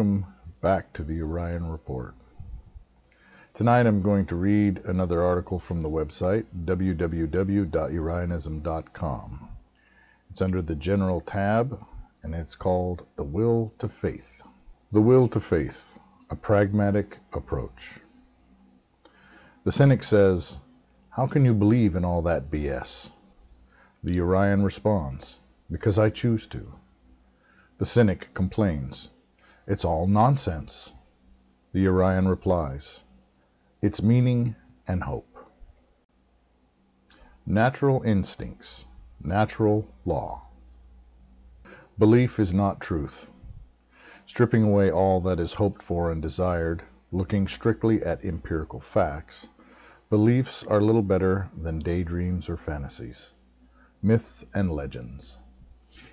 Welcome back to the Urian Report. Tonight I'm going to read another article from the website www.urianism.com. It's under the General tab and it's called The Will to Faith. The Will to Faith, a Pragmatic Approach. The cynic says, How can you believe in all that BS? The Urian responds, Because I choose to. The cynic complains, It's all nonsense. The Urian replies, It's meaning and hope. Natural instincts, natural law. Belief is not truth. Stripping away all that is hoped for and desired, looking strictly at empirical facts, beliefs are little better than daydreams or fantasies, myths and legends.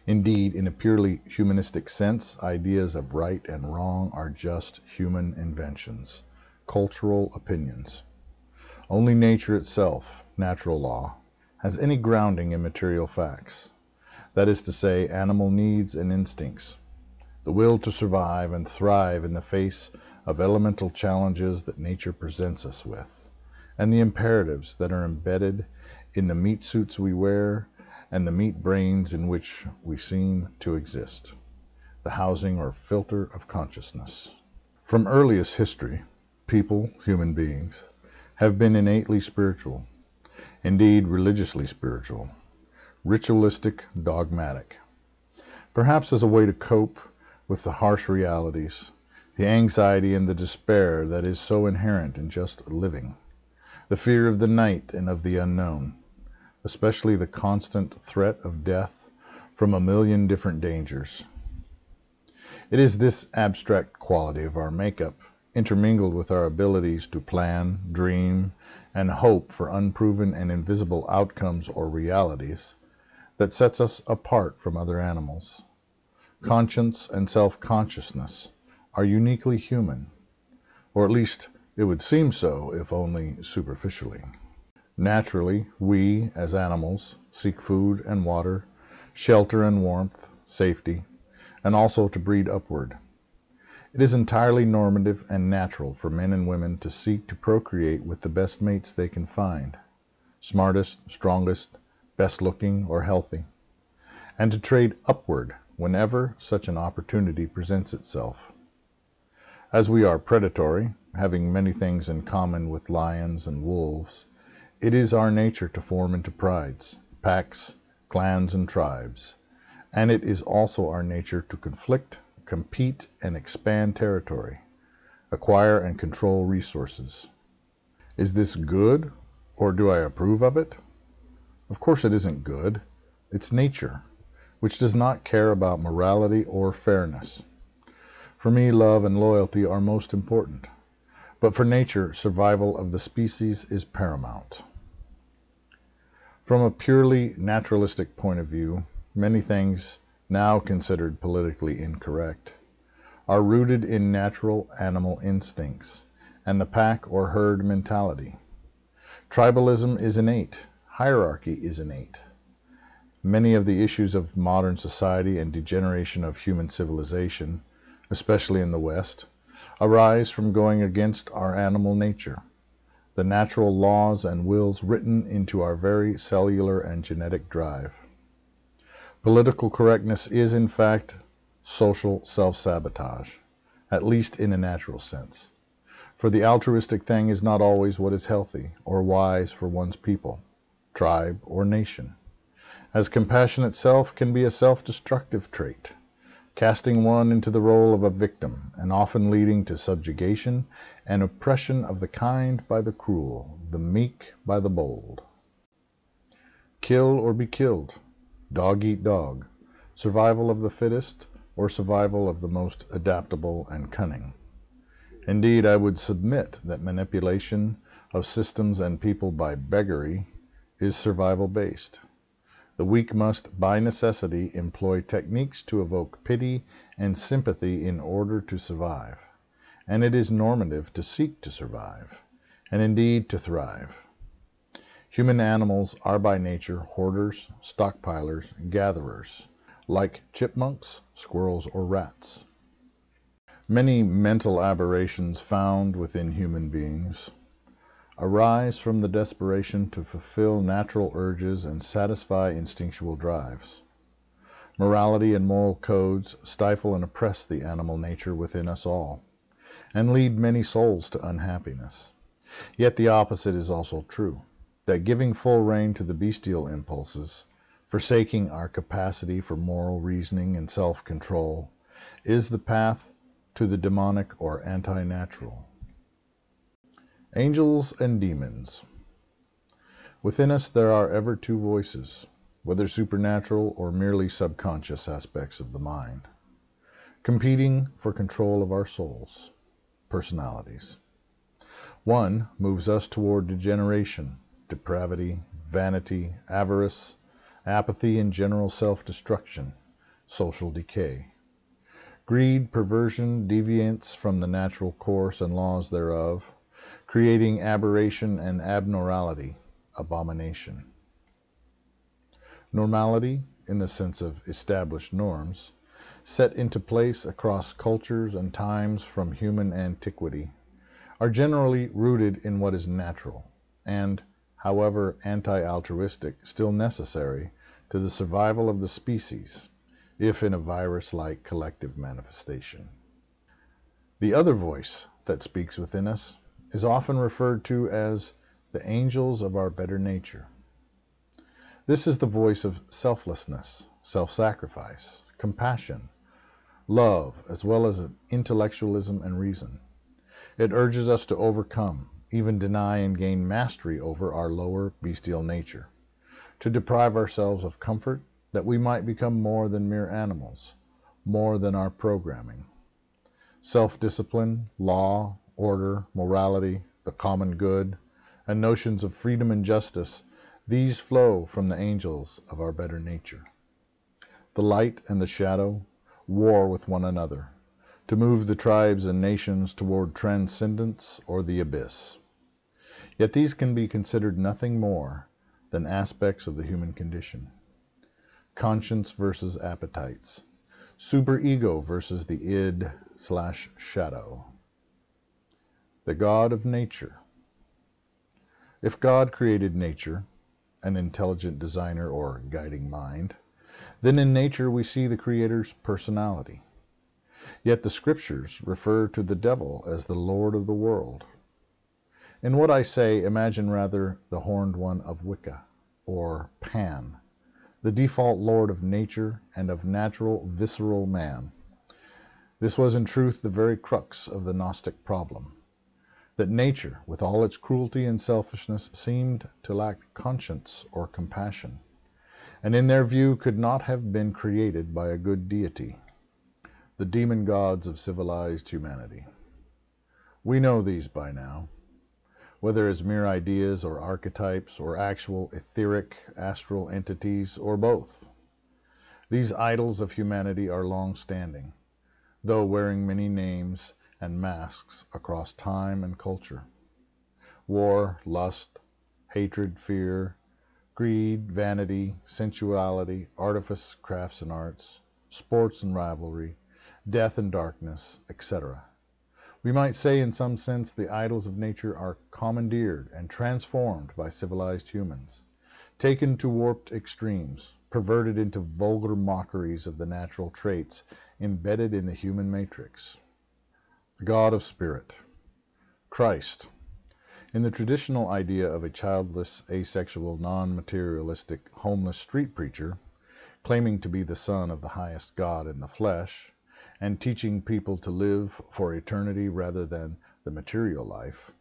Indeed, in a purely humanistic sense, ideas of right and wrong are just human inventions, cultural opinions. Only nature itself, natural law, has any grounding in material facts. That is to say, animal needs and instincts, the will to survive and thrive in the face of elemental challenges that nature presents us with, and the imperatives that are embedded in the meat suits we wear and the meat brains in which we seem to exist, the housing or filter of consciousness. From earliest history, people, human beings, have been innately spiritual, indeed religiously spiritual, ritualistic, dogmatic. Perhaps as a way to cope with the harsh realities, the anxiety and the despair that is so inherent in just living, the fear of the night and of the unknown especially the constant threat of death from a million different dangers. It is this abstract quality of our makeup, intermingled with our abilities to plan, dream, and hope for unproven and invisible outcomes or realities, that sets us apart from other animals. Conscience and self consciousness are uniquely human, or at least it would seem so if only superficially. Naturally, we, as animals, seek food and water, shelter and warmth, safety, and also to breed upward. It is entirely normative and natural for men and women to seek to procreate with the best mates they can find, smartest, strongest, best looking, or healthy, and to trade upward whenever such an opportunity presents itself. As we are predatory, having many things in common with lions and wolves, it is our nature to form into prides, packs, clans, and tribes, and it is also our nature to conflict, compete, and expand territory, acquire and control resources. Is this good, or do I approve of it? Of course it isn't good. It's nature, which does not care about morality or fairness. For me, love and loyalty are most important. But for nature, survival of the species is paramount. From a purely naturalistic point of view, many things, now considered politically incorrect, are rooted in natural animal instincts and the pack or herd mentality. Tribalism is innate, hierarchy is innate. Many of the issues of modern society and degeneration of human civilization, especially in the West, arise from going against our animal nature, the natural laws and wills written into our very cellular and genetic drive. Political correctness is, in fact, social self-sabotage, at least in a natural sense. For the altruistic thing is not always what is healthy or wise for one's people, tribe, or nation, as compassion itself can be a self-destructive trait casting one into the role of a victim, and often leading to subjugation and oppression of the kind by the cruel, the meek by the bold. Kill or be killed, dog eat dog, survival of the fittest, or survival of the most adaptable and cunning. Indeed, I would submit that manipulation of systems and people by beggary is survival based. The weak must, by necessity, employ techniques to evoke pity and sympathy in order to survive. And it is normative to seek to survive, and indeed to thrive. Human animals are by nature hoarders, stockpilers, gatherers, like chipmunks, squirrels, or rats. Many mental aberrations found within human beings arise from the desperation to fulfill natural urges and satisfy instinctual drives. Morality and moral codes stifle and oppress the animal nature within us all, and lead many souls to unhappiness. Yet the opposite is also true, that giving full rein to the bestial impulses, forsaking our capacity for moral reasoning and self control, is the path to the demonic or anti natural. Angels and Demons. Within us there are ever two voices, whether supernatural or merely subconscious aspects of the mind, competing for control of our souls, personalities. One moves us toward degeneration, depravity, vanity, avarice, apathy, and general self destruction, social decay. Greed, perversion, deviance from the natural course and laws thereof, creating aberration and abnormality, abomination. Normality, in the sense of established norms, set into place across cultures and times from human antiquity, are generally rooted in what is natural, and, however anti-altruistic, still necessary to the survival of the species, if in a virus-like collective manifestation. The other voice that speaks within us is often referred to as the angels of our better nature. This is the voice of selflessness, self sacrifice, compassion, love, as well as intellectualism and reason. It urges us to overcome, even deny and gain mastery over our lower bestial nature, to deprive ourselves of comfort that we might become more than mere animals, more than our programming. Self discipline, law, order, morality, the common good, and notions of freedom and justice these flow from the angels of our better nature. The light and the shadow war with one another to move the tribes and nations toward transcendence or the abyss. Yet these can be considered nothing more than aspects of the human condition. Conscience versus appetites. Superego versus the id slash shadow. The God of Nature. If God created nature, an intelligent designer or guiding mind, then in nature we see the Creator's personality. Yet the Scriptures refer to the devil as the Lord of the world. In what I say, imagine rather the horned one of Wicca, or Pan, the default lord of nature and of natural visceral man. This was in truth the very crux of the Gnostic problem that nature, with all its cruelty and selfishness, seemed to lack conscience or compassion, and in their view could not have been created by a good deity. The demon gods of civilized humanity. We know these by now, whether as mere ideas or archetypes or actual etheric astral entities or both. These idols of humanity are long standing, though wearing many names and masks across time and culture. War, lust, hatred, fear, greed, vanity, sensuality, artifice, crafts and arts, sports and rivalry, death and darkness, etc. We might say in some sense the idols of nature are commandeered and transformed by civilized humans, taken to warped extremes, perverted into vulgar mockeries of the natural traits embedded in the human matrix. God of Spirit. Christ. In the traditional idea of a childless, asexual, non materialistic, homeless street preacher, claiming to be the Son of the highest God in the flesh, and teaching people to live for eternity rather than the material life,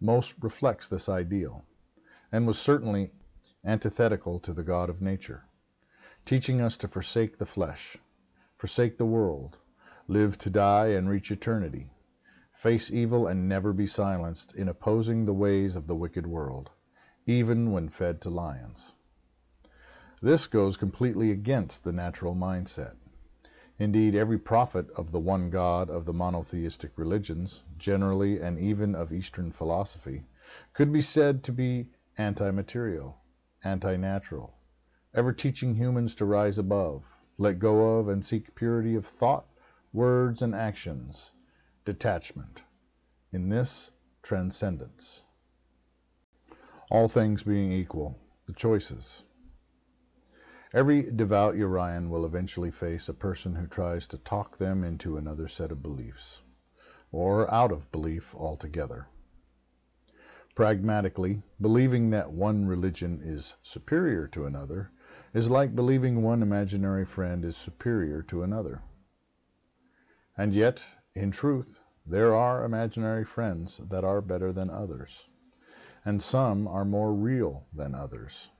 most reflects this ideal, and was certainly antithetical to the God of nature, teaching us to forsake the flesh, forsake the world, live to die and reach eternity face evil and never be silenced in opposing the ways of the wicked world, even when fed to lions. This goes completely against the natural mindset. Indeed, every prophet of the one God of the monotheistic religions, generally, and even of Eastern philosophy, could be said to be anti-material, anti-natural, ever teaching humans to rise above, let go of, and seek purity of thought, words, and actions, detachment, in this transcendence. All things being equal, the choices. Every devout Urian will eventually face a person who tries to talk them into another set of beliefs, or out of belief altogether. Pragmatically, believing that one religion is superior to another is like believing one imaginary friend is superior to another. And yet, in truth, there are imaginary friends that are better than others, and some are more real than others.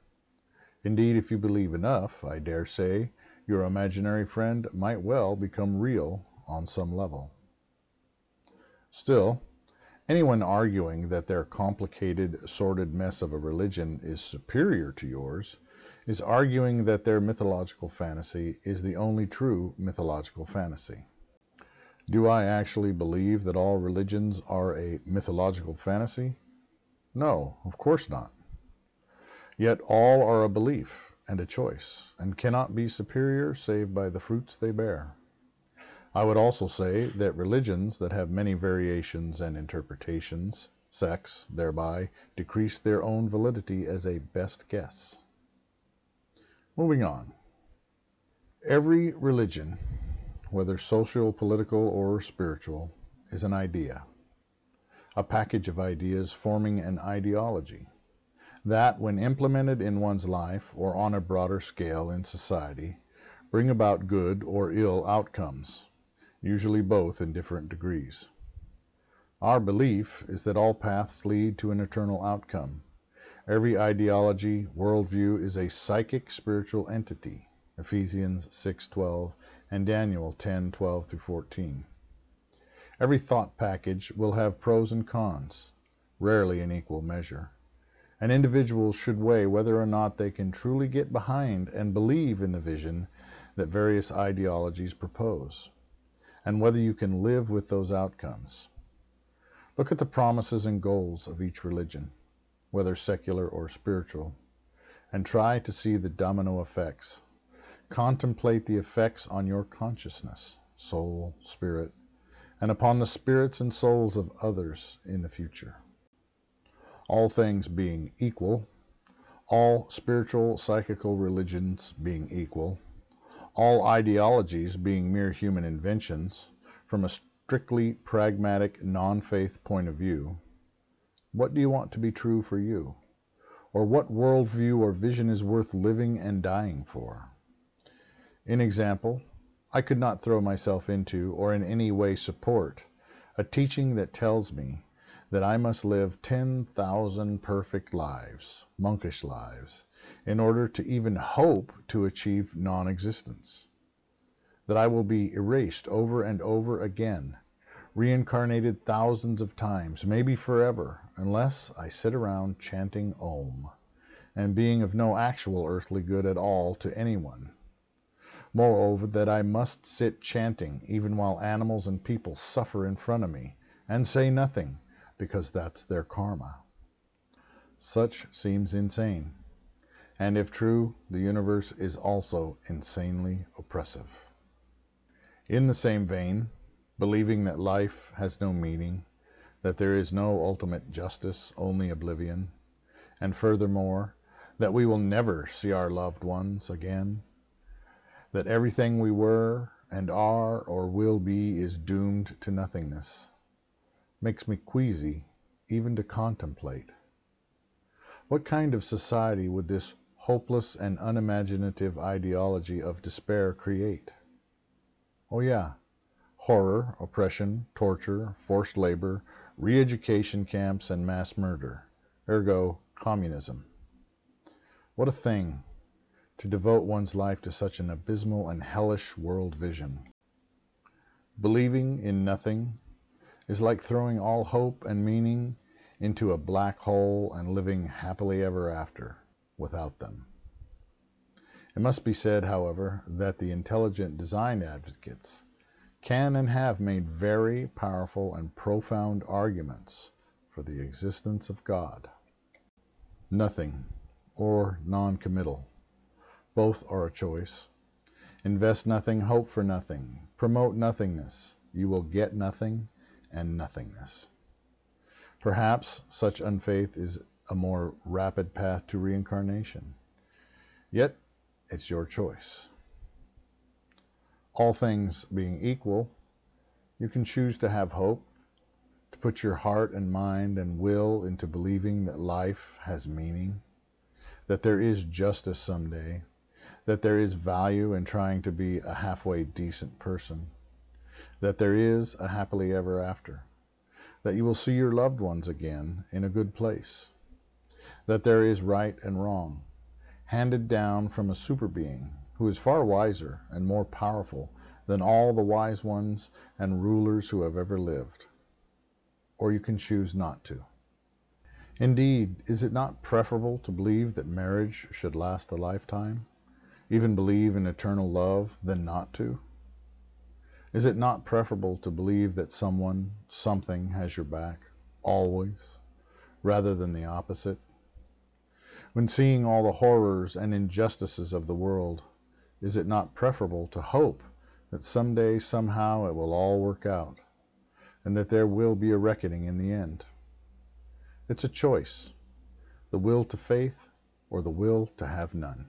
Indeed, if you believe enough, I dare say, your imaginary friend might well become real on some level. Still, anyone arguing that their complicated, sordid mess of a religion is superior to yours is arguing that their mythological fantasy is the only true mythological fantasy. Do I actually believe that all religions are a mythological fantasy? No, of course not. Yet all are a belief and a choice, and cannot be superior save by the fruits they bear. I would also say that religions that have many variations and interpretations, sects, thereby decrease their own validity as a best guess. Moving on. Every religion whether social, political, or spiritual, is an idea, a package of ideas forming an ideology that, when implemented in one's life or on a broader scale in society, bring about good or ill outcomes, usually both in different degrees. Our belief is that all paths lead to an eternal outcome. Every ideology, worldview is a psychic spiritual entity. Ephesians 6:12 and Daniel 10 12 through 14. Every thought package will have pros and cons, rarely in equal measure, and individuals should weigh whether or not they can truly get behind and believe in the vision that various ideologies propose, and whether you can live with those outcomes. Look at the promises and goals of each religion, whether secular or spiritual, and try to see the domino effects Contemplate the effects on your consciousness, soul, spirit, and upon the spirits and souls of others in the future. All things being equal, all spiritual psychical religions being equal, all ideologies being mere human inventions, from a strictly pragmatic, non faith point of view, what do you want to be true for you? Or what worldview or vision is worth living and dying for? In example, I could not throw myself into, or in any way support, a teaching that tells me that I must live 10,000 perfect lives, monkish lives, in order to even hope to achieve non existence. That I will be erased over and over again, reincarnated thousands of times, maybe forever, unless I sit around chanting Om, and being of no actual earthly good at all to anyone. Moreover, that I must sit chanting even while animals and people suffer in front of me, and say nothing, because that's their karma. Such seems insane. And if true, the universe is also insanely oppressive. In the same vein, believing that life has no meaning, that there is no ultimate justice, only oblivion, and furthermore, that we will never see our loved ones again, that everything we were and are or will be is doomed to nothingness, makes me queasy even to contemplate. What kind of society would this hopeless and unimaginative ideology of despair create? Oh, yeah, horror, oppression, torture, forced labor, re education camps, and mass murder. Ergo, communism. What a thing to devote one's life to such an abysmal and hellish world vision. Believing in nothing is like throwing all hope and meaning into a black hole and living happily ever after without them. It must be said, however, that the intelligent design advocates can and have made very powerful and profound arguments for the existence of God. Nothing, or non committal, both are a choice. Invest nothing, hope for nothing, promote nothingness. You will get nothing, and nothingness. Perhaps such unfaith is a more rapid path to reincarnation. Yet, it's your choice. All things being equal, you can choose to have hope, to put your heart and mind and will into believing that life has meaning, that there is justice someday, that there is value in trying to be a halfway decent person, that there is a happily ever after, that you will see your loved ones again in a good place, that there is right and wrong, handed down from a super being who is far wiser and more powerful than all the wise ones and rulers who have ever lived. Or you can choose not to. Indeed, is it not preferable to believe that marriage should last a lifetime, even believe in eternal love, than not to? Is it not preferable to believe that someone, something has your back, always, rather than the opposite? When seeing all the horrors and injustices of the world, is it not preferable to hope that someday, somehow, it will all work out, and that there will be a reckoning in the end? It's a choice the will to faith or the will to have none.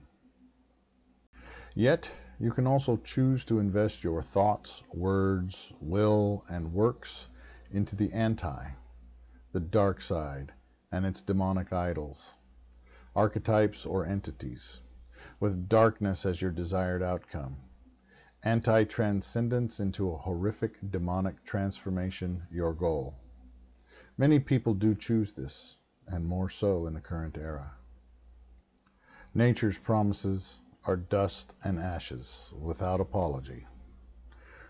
Yet, you can also choose to invest your thoughts, words, will, and works into the anti, the dark side, and its demonic idols, archetypes or entities, with darkness as your desired outcome, anti transcendence into a horrific demonic transformation your goal. Many people do choose this, and more so in the current era. Nature's promises are dust and ashes, without apology.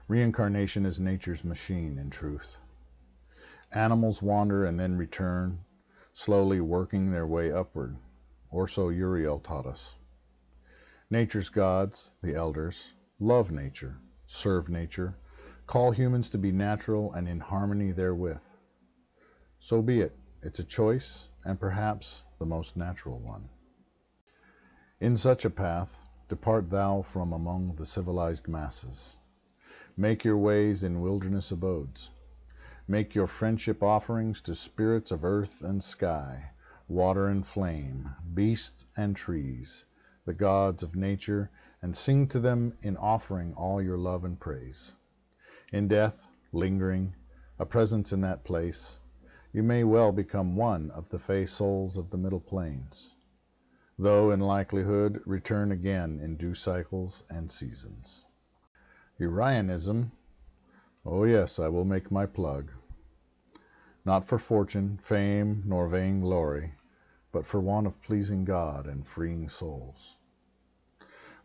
Reincarnation is nature's machine, in truth. Animals wander and then return, slowly working their way upward, or so Uriel taught us. Nature's gods, the elders, love nature, serve nature, call humans to be natural and in harmony therewith. So be it. It's a choice, and perhaps the most natural one. In such a path, Depart thou from among the civilized masses. Make your ways in wilderness abodes. Make your friendship offerings to spirits of earth and sky, water and flame, beasts and trees, the gods of nature, and sing to them in offering all your love and praise. In death, lingering, a presence in that place, you may well become one of the fey souls of the middle planes though in likelihood return again in due cycles and seasons. Urianism, oh yes, I will make my plug. Not for fortune, fame, nor vain glory, but for want of pleasing God and freeing souls.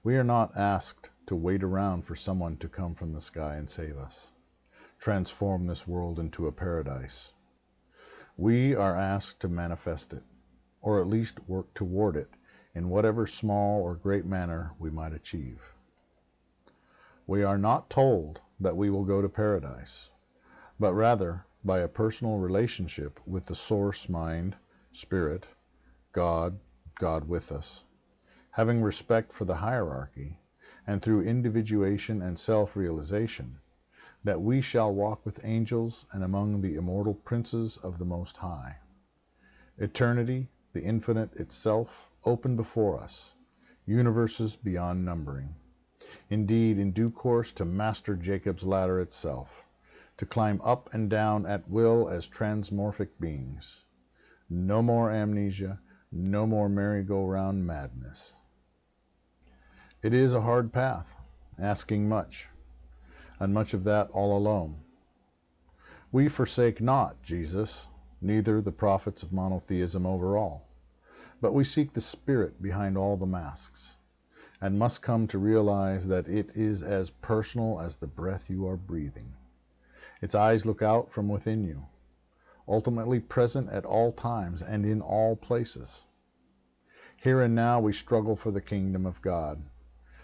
We are not asked to wait around for someone to come from the sky and save us, transform this world into a paradise. We are asked to manifest it, or at least work toward it in whatever small or great manner we might achieve. We are not told that we will go to paradise, but rather by a personal relationship with the source mind, spirit, God, God with us, having respect for the hierarchy, and through individuation and self-realization, that we shall walk with angels and among the immortal princes of the Most High. Eternity, the infinite itself, open before us, universes beyond numbering. Indeed, in due course to master Jacob's ladder itself, to climb up and down at will as transmorphic beings. No more amnesia, no more merry-go-round madness. It is a hard path, asking much, and much of that all alone. We forsake not Jesus, neither the prophets of monotheism over all. But we seek the spirit behind all the masks, and must come to realize that it is as personal as the breath you are breathing. Its eyes look out from within you, ultimately present at all times and in all places. Here and now we struggle for the kingdom of God,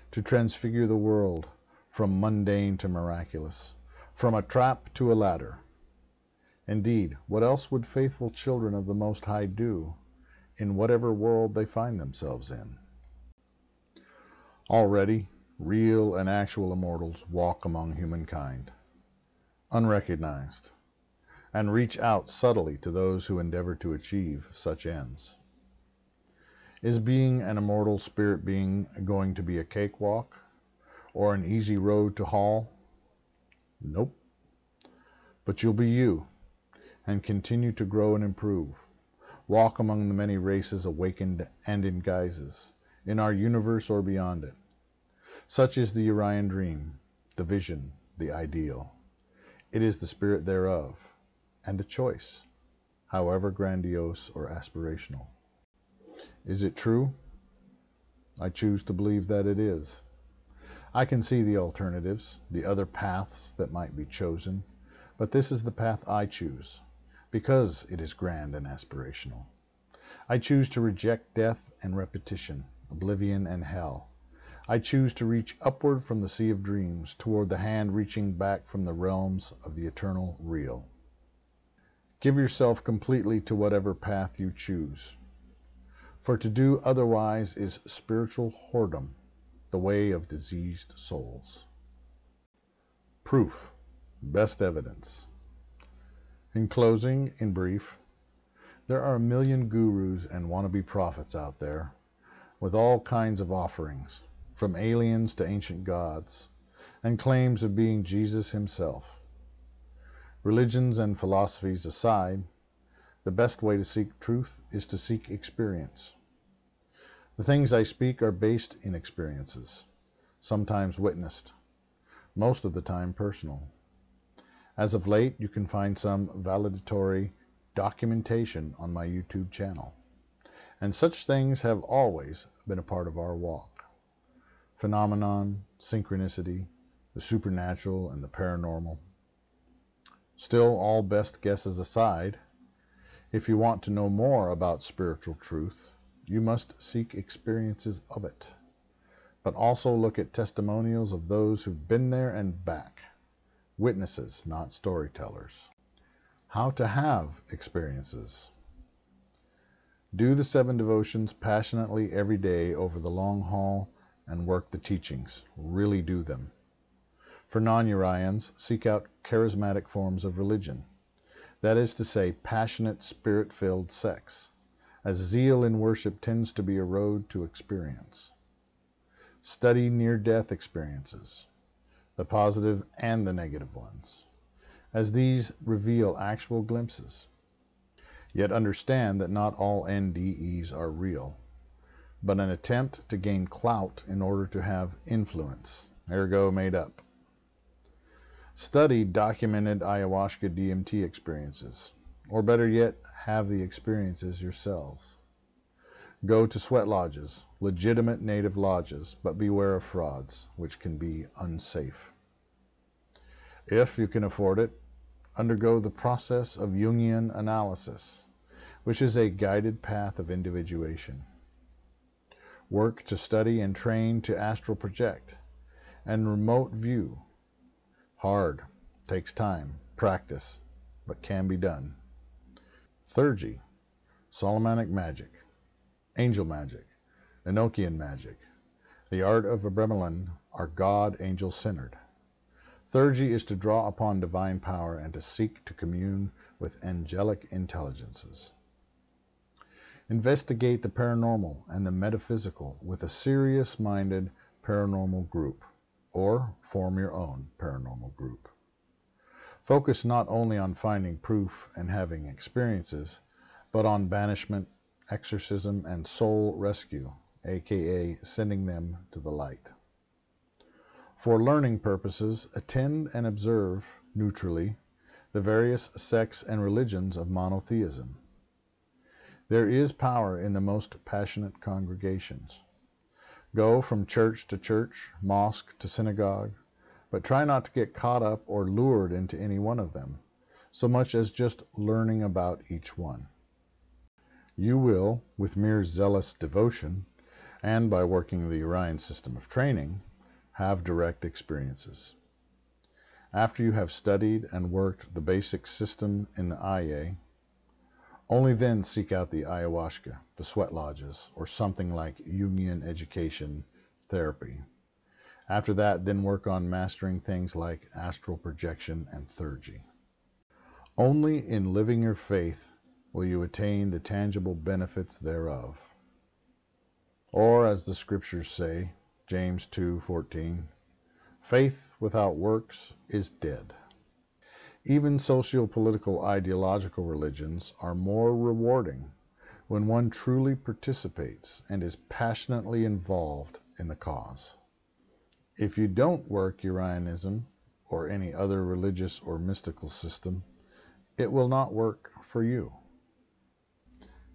to transfigure the world from mundane to miraculous, from a trap to a ladder. Indeed, what else would faithful children of the Most High do in whatever world they find themselves in. Already, real and actual immortals walk among humankind, unrecognized, and reach out subtly to those who endeavor to achieve such ends. Is being an immortal spirit being going to be a cakewalk or an easy road to haul? Nope. But you'll be you and continue to grow and improve. Walk among the many races awakened and in guises, in our universe or beyond it. Such is the Urian dream, the vision, the ideal. It is the spirit thereof, and a choice, however grandiose or aspirational. Is it true? I choose to believe that it is. I can see the alternatives, the other paths that might be chosen, but this is the path I choose, because it is grand and aspirational. I choose to reject death and repetition, oblivion and hell. I choose to reach upward from the sea of dreams toward the hand reaching back from the realms of the eternal real. Give yourself completely to whatever path you choose. For to do otherwise is spiritual whoredom the way of diseased souls. Proof. Best evidence. In closing, in brief, there are a million gurus and wannabe prophets out there with all kinds of offerings, from aliens to ancient gods, and claims of being Jesus himself. Religions and philosophies aside, the best way to seek truth is to seek experience. The things I speak are based in experiences, sometimes witnessed, most of the time personal. As of late, you can find some validatory documentation on my YouTube channel. And such things have always been a part of our walk. Phenomenon, synchronicity, the supernatural, and the paranormal. Still, all best guesses aside, if you want to know more about spiritual truth, you must seek experiences of it, but also look at testimonials of those who've been there and back. Witnesses, not storytellers. How to have experiences. Do the seven devotions passionately every day over the long haul and work the teachings. Really do them. For non Urians, seek out charismatic forms of religion. That is to say, passionate, spirit filled sex as zeal in worship tends to be a road to experience. Study near death experiences, the positive and the negative ones, as these reveal actual glimpses. Yet understand that not all NDEs are real, but an attempt to gain clout in order to have influence, ergo made up. Study documented ayahuasca DMT experiences. Or better yet, have the experiences yourselves. Go to sweat lodges, legitimate native lodges, but beware of frauds, which can be unsafe. If you can afford it, undergo the process of Jungian analysis, which is a guided path of individuation. Work to study and train to astral project and remote view. Hard, takes time, practice, but can be done. Theurgy, Solomonic magic, angel magic, Enochian magic, the art of Abramelin are God angel centered. Theurgy is to draw upon divine power and to seek to commune with angelic intelligences. Investigate the paranormal and the metaphysical with a serious minded paranormal group, or form your own paranormal group. Focus not only on finding proof and having experiences, but on banishment, exorcism, and soul rescue, aka sending them to the light. For learning purposes, attend and observe, neutrally, the various sects and religions of monotheism. There is power in the most passionate congregations. Go from church to church, mosque to synagogue, but try not to get caught up or lured into any one of them, so much as just learning about each one. You will, with mere zealous devotion, and by working the Urian system of training, have direct experiences. After you have studied and worked the basic system in the Aye, only then seek out the ayahuasca, the sweat lodges, or something like Jungian education therapy. After that, then work on mastering things like astral projection and theurgy. Only in living your faith will you attain the tangible benefits thereof. Or as the scriptures say, James 2:14, faith without works is dead. Even socio-political ideological religions are more rewarding when one truly participates and is passionately involved in the cause. If you don't work Urianism or any other religious or mystical system, it will not work for you.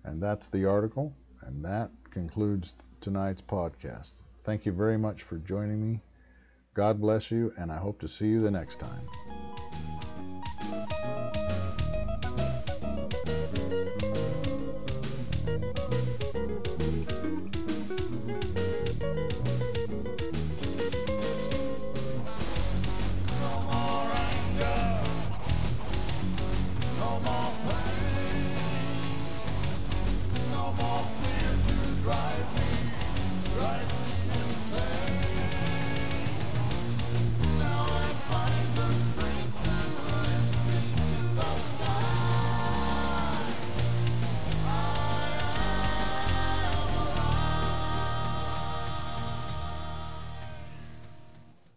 And that's the article, and that concludes tonight's podcast. Thank you very much for joining me. God bless you, and I hope to see you the next time.